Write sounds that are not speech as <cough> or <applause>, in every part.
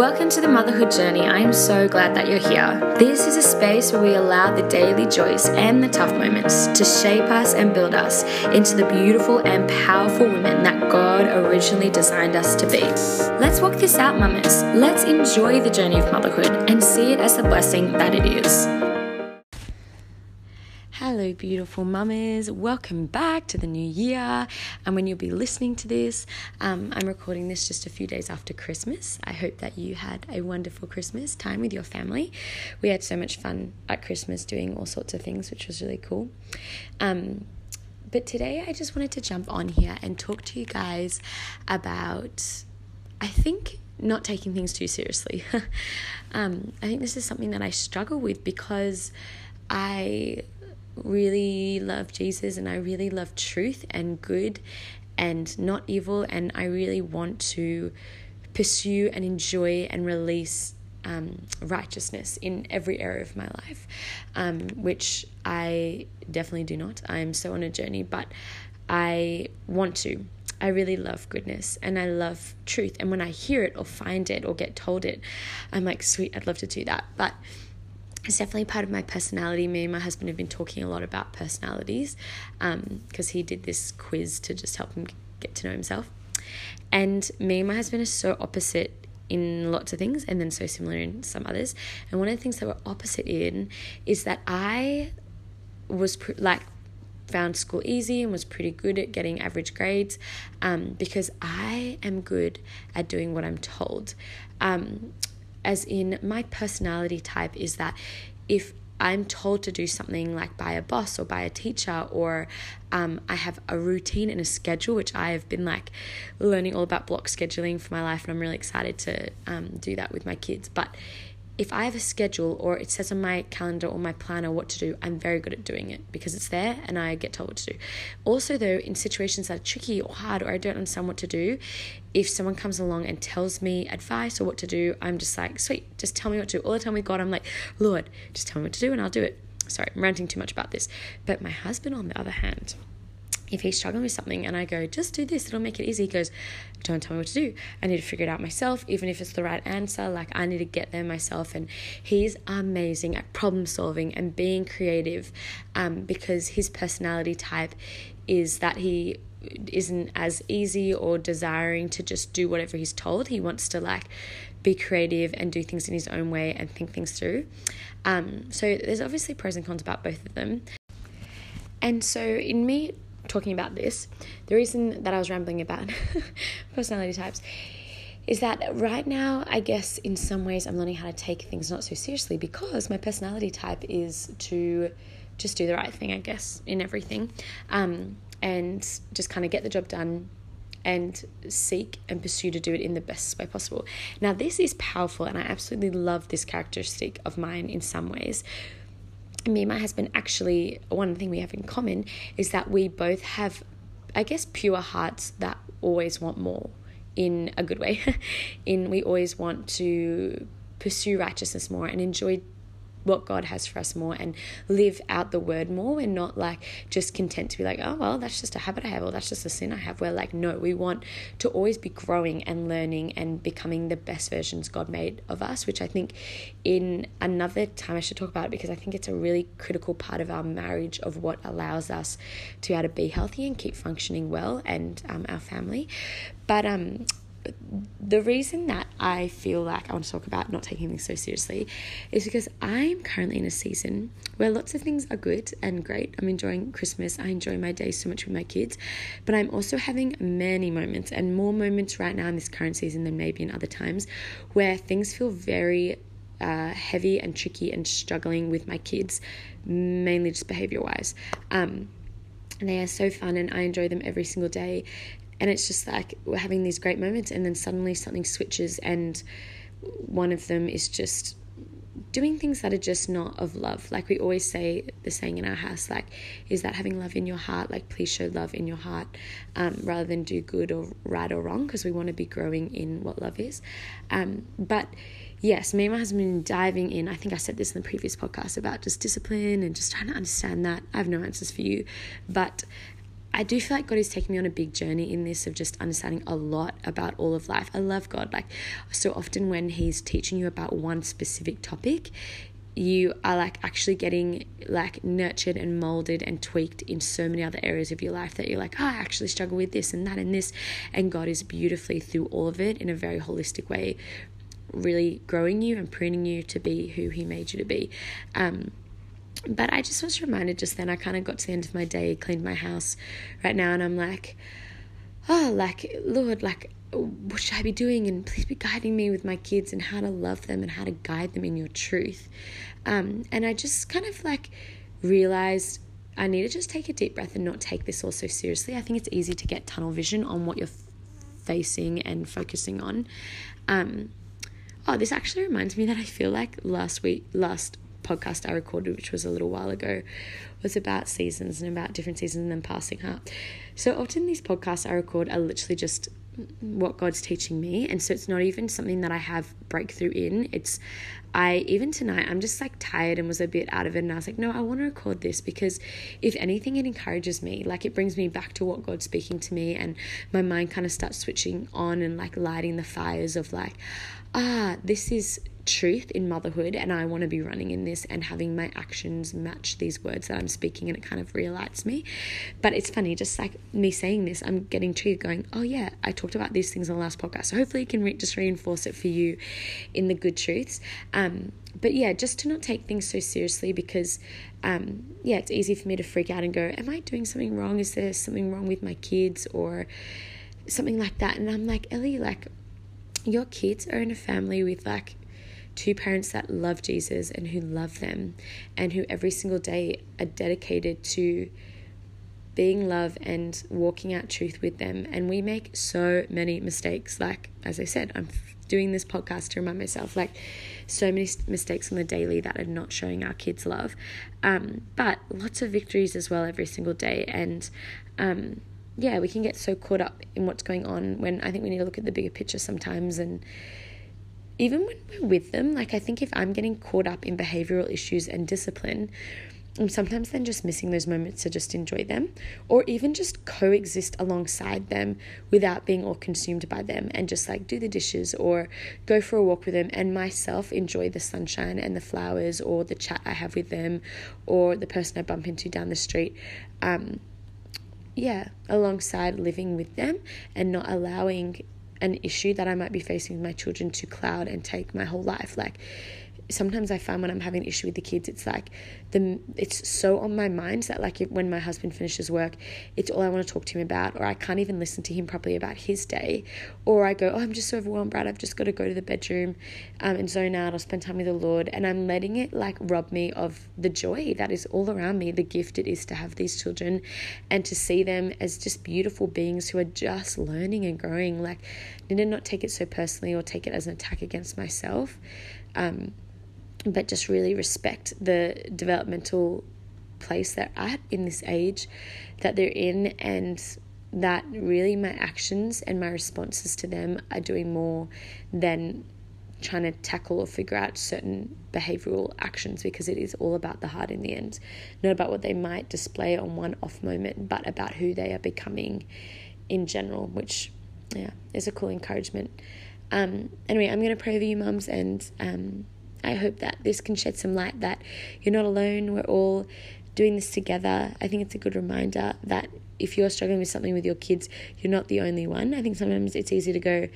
Welcome to the Motherhood Journey. I am so glad that you're here. This is a space where we allow the daily joys and the tough moments to shape us and build us into the beautiful and powerful women that God originally designed us to be. Let's walk this out, mamas. Let's enjoy the journey of motherhood and see it as the blessing that it is. Hello, beautiful mamas. Welcome back to the new year. And when you'll be listening to this, um, I'm recording this just a few days after Christmas. I hope that you had a wonderful Christmas time with your family. We had so much fun at Christmas doing all sorts of things, which was really cool. Um, but today, I just wanted to jump on here and talk to you guys about, I think, not taking things too seriously. <laughs> um, I think this is something that I struggle with because I really love Jesus and I really love truth and good and not evil. And I really want to pursue and enjoy and release um, righteousness in every area of my life, um, which I definitely do not. I'm so on a journey, but I want to. I really love goodness and I love truth. And when I hear it or find it or get told it, I'm like, sweet, I'd love to do that. But it's definitely part of my personality. Me and my husband have been talking a lot about personalities because um, he did this quiz to just help him get to know himself. And me and my husband are so opposite in lots of things and then so similar in some others. And one of the things that we're opposite in is that I was pr- like found school easy and was pretty good at getting average grades um, because I am good at doing what I'm told. Um, as in my personality type is that if I'm told to do something like by a boss or by a teacher, or um, I have a routine and a schedule, which I have been like learning all about block scheduling for my life, and I'm really excited to um, do that with my kids. But if I have a schedule or it says on my calendar or my planner what to do, I'm very good at doing it because it's there and I get told what to do. Also, though, in situations that are tricky or hard or I don't understand what to do, if someone comes along and tells me advice or what to do, I'm just like, sweet, just tell me what to do. All the time with God, I'm like, Lord, just tell me what to do and I'll do it. Sorry, I'm ranting too much about this. But my husband, on the other hand, if he's struggling with something and I go, just do this, it'll make it easy, he goes, don't tell me what to do. I need to figure it out myself, even if it's the right answer. Like, I need to get there myself. And he's amazing at problem solving and being creative um, because his personality type is that he isn't as easy or desiring to just do whatever he's told. He wants to, like, be creative and do things in his own way and think things through. Um, so, there's obviously pros and cons about both of them. And so, in me talking about this, the reason that I was rambling about <laughs> personality types is that right now, I guess in some ways, I'm learning how to take things not so seriously because my personality type is to just do the right thing, I guess, in everything, um, and just kind of get the job done and seek and pursue to do it in the best way possible. Now, this is powerful, and I absolutely love this characteristic of mine in some ways me and my husband actually one thing we have in common is that we both have i guess pure hearts that always want more in a good way. <laughs> In we always want to pursue righteousness more and enjoy what God has for us more and live out the word more and not like just content to be like, oh, well, that's just a habit I have or that's just a sin I have. We're like, no, we want to always be growing and learning and becoming the best versions God made of us, which I think in another time I should talk about it because I think it's a really critical part of our marriage of what allows us to be able to be healthy and keep functioning well and um, our family. But um, the reason that I feel like I want to talk about not taking things so seriously is because I'm currently in a season where lots of things are good and great. I'm enjoying Christmas. I enjoy my days so much with my kids, but I'm also having many moments and more moments right now in this current season than maybe in other times where things feel very uh, heavy and tricky and struggling with my kids, mainly just behavior wise. Um, they are so fun and I enjoy them every single day and it's just like we're having these great moments and then suddenly something switches and one of them is just doing things that are just not of love. Like we always say the saying in our house like is that having love in your heart like please show love in your heart um, rather than do good or right or wrong because we want to be growing in what love is. Um, but yes me and my husband been diving in i think i said this in the previous podcast about just discipline and just trying to understand that. I have no answers for you but I do feel like God is taking me on a big journey in this of just understanding a lot about all of life. I love God. Like, so often when He's teaching you about one specific topic, you are like actually getting like nurtured and molded and tweaked in so many other areas of your life that you're like, oh, I actually struggle with this and that and this. And God is beautifully through all of it in a very holistic way, really growing you and pruning you to be who He made you to be. Um, but I just was reminded just then, I kind of got to the end of my day, cleaned my house right now, and I'm like, oh, like, Lord, like, what should I be doing? And please be guiding me with my kids and how to love them and how to guide them in your truth. Um, and I just kind of like realized I need to just take a deep breath and not take this all so seriously. I think it's easy to get tunnel vision on what you're facing and focusing on. Um, oh, this actually reminds me that I feel like last week, last podcast I recorded, which was a little while ago, was about seasons and about different seasons and passing up. So often these podcasts I record are literally just what God's teaching me. And so it's not even something that I have breakthrough in. It's, I, even tonight, I'm just like tired and was a bit out of it. And I was like, no, I want to record this because if anything, it encourages me. Like it brings me back to what God's speaking to me. And my mind kind of starts switching on and like lighting the fires of like, ah, this is truth in motherhood and I want to be running in this and having my actions match these words that I'm speaking and it kind of relights me. But it's funny, just like me saying this, I'm getting triggered going, oh yeah, I talked about these things on the last podcast. So hopefully you can re- just reinforce it for you in the good truths. Um, but yeah, just to not take things so seriously because, um, yeah, it's easy for me to freak out and go, am I doing something wrong? Is there something wrong with my kids or something like that? And I'm like, Ellie, like, your kids are in a family with like two parents that love Jesus and who love them and who every single day are dedicated to being love and walking out truth with them. And we make so many mistakes. Like, as I said, I'm doing this podcast to remind myself, like, so many mistakes on the daily that are not showing our kids love. Um, but lots of victories as well every single day. And, um, yeah, we can get so caught up in what's going on when I think we need to look at the bigger picture sometimes and even when we're with them, like I think if I'm getting caught up in behavioral issues and discipline, I'm sometimes then just missing those moments to just enjoy them or even just coexist alongside them without being all consumed by them and just like do the dishes or go for a walk with them and myself enjoy the sunshine and the flowers or the chat I have with them or the person I bump into down the street. Um, yeah, alongside living with them and not allowing an issue that I might be facing with my children to cloud and take my whole life. Like sometimes I find when I'm having an issue with the kids, it's like the it's so on my mind that like when my husband finishes work, it's all I want to talk to him about, or I can't even listen to him properly about his day, or I go, oh, I'm just so overwhelmed, Brad. I've just got to go to the bedroom, um, and zone out. I'll spend time with the Lord, and I'm letting it like rob me of the joy that is all around me, the gift it is to have these children, and to see them as just beautiful beings who are just learning and growing. Like, to not take it so personally or take it as an attack against myself. Um, but just really respect the developmental place they're at in this age that they're in and that really my actions and my responses to them are doing more than trying to tackle or figure out certain behavioral actions because it is all about the heart in the end. Not about what they might display on one off moment but about who they are becoming in general which yeah is a cool encouragement. Um anyway i'm going to pray for you mums and um I hope that this can shed some light that you're not alone. We're all doing this together. I think it's a good reminder that if you're struggling with something with your kids, you're not the only one. I think sometimes it's easy to go,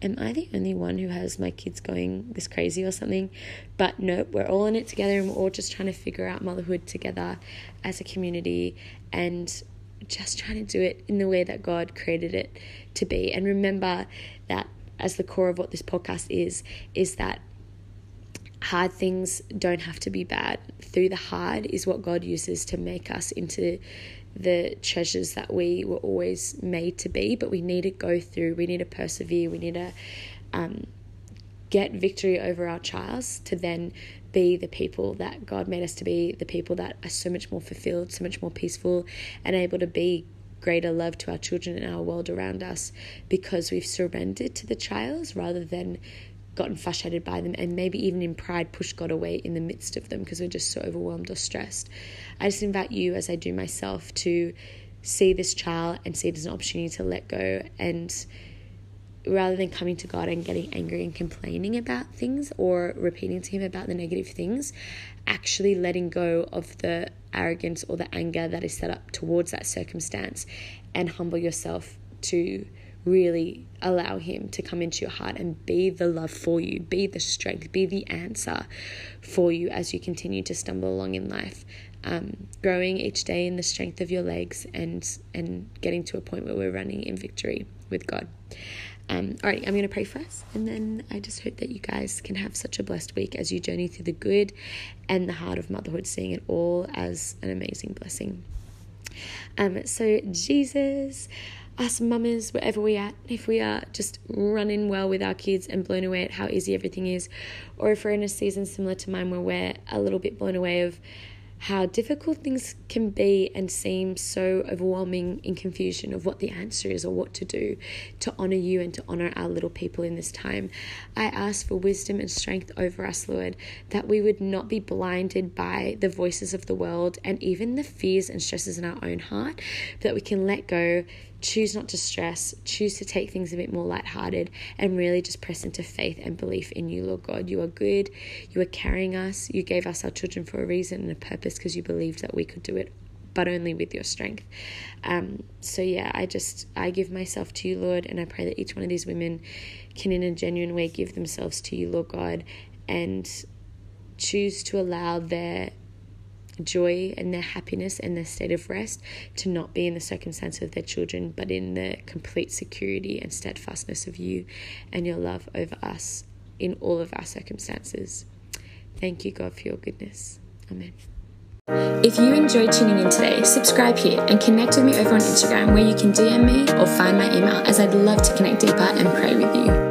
Am I the only one who has my kids going this crazy or something? But no, we're all in it together and we're all just trying to figure out motherhood together as a community and just trying to do it in the way that God created it to be. And remember that as the core of what this podcast is, is that hard things don't have to be bad. Through the hard is what God uses to make us into the treasures that we were always made to be, but we need to go through, we need to persevere, we need to um, get victory over our trials to then be the people that God made us to be, the people that are so much more fulfilled, so much more peaceful, and able to be greater love to our children and our world around us because we've surrendered to the trials rather than gotten frustrated by them and maybe even in pride pushed God away in the midst of them because we're just so overwhelmed or stressed. I just invite you, as I do myself, to see this child and see it as an opportunity to let go and rather than coming to God and getting angry and complaining about things or repeating to Him about the negative things, actually letting go of the arrogance or the anger that is set up towards that circumstance and humble yourself to really allow Him to come into your heart and be the love for you, be the strength, be the answer for you as you continue to stumble along in life. Um, growing each day in the strength of your legs and and getting to a point where we're running in victory with God. Um, all right, I'm going to pray first, and then I just hope that you guys can have such a blessed week as you journey through the good and the hard of motherhood, seeing it all as an amazing blessing. Um, so, Jesus, us mamas, wherever we are, if we are just running well with our kids and blown away at how easy everything is, or if we're in a season similar to mine where we're a little bit blown away of how difficult things can be and seem so overwhelming in confusion of what the answer is or what to do to honor you and to honor our little people in this time. I ask for wisdom and strength over us, Lord, that we would not be blinded by the voices of the world and even the fears and stresses in our own heart, but that we can let go choose not to stress, choose to take things a bit more lighthearted, and really just press into faith and belief in you, Lord God. You are good. You are carrying us. You gave us our children for a reason and a purpose because you believed that we could do it, but only with your strength. Um, so, yeah, I just, I give myself to you, Lord, and I pray that each one of these women can, in a genuine way, give themselves to you, Lord God, and choose to allow their joy and their happiness and their state of rest to not be in the circumstance of their children, but in the complete security and steadfastness of you and your love over us in all of our circumstances. Thank you, God, for your goodness. Amen. If you enjoyed tuning in today, subscribe here and connect with me over on Instagram where you can DM me or find my email as I'd love to connect deeper and pray with you.